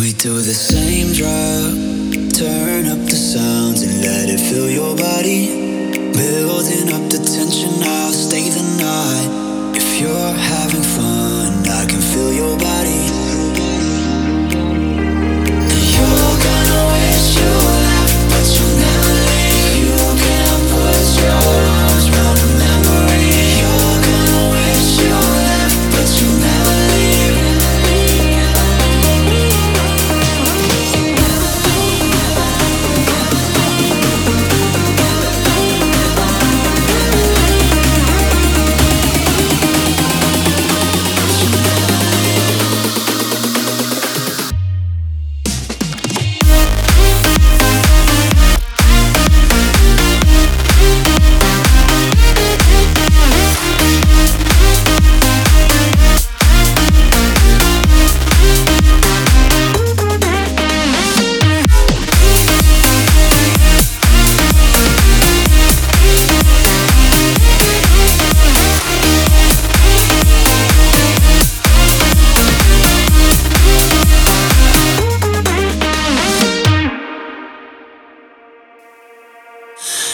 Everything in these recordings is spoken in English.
We do the same drug. Turn up the sounds and let it fill your body. Building up the tension, I'll stay the night.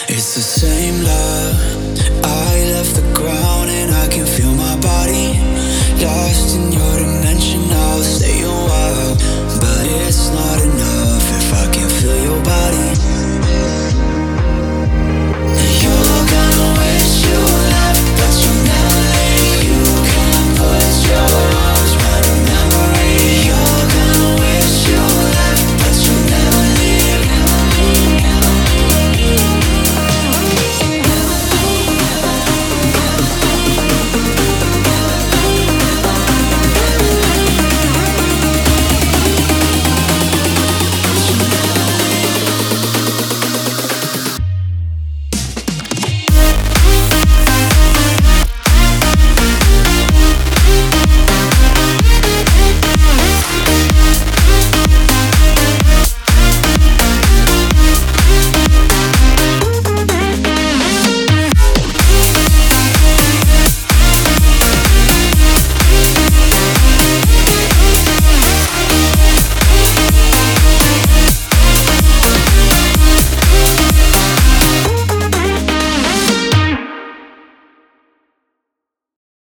It's the same love. I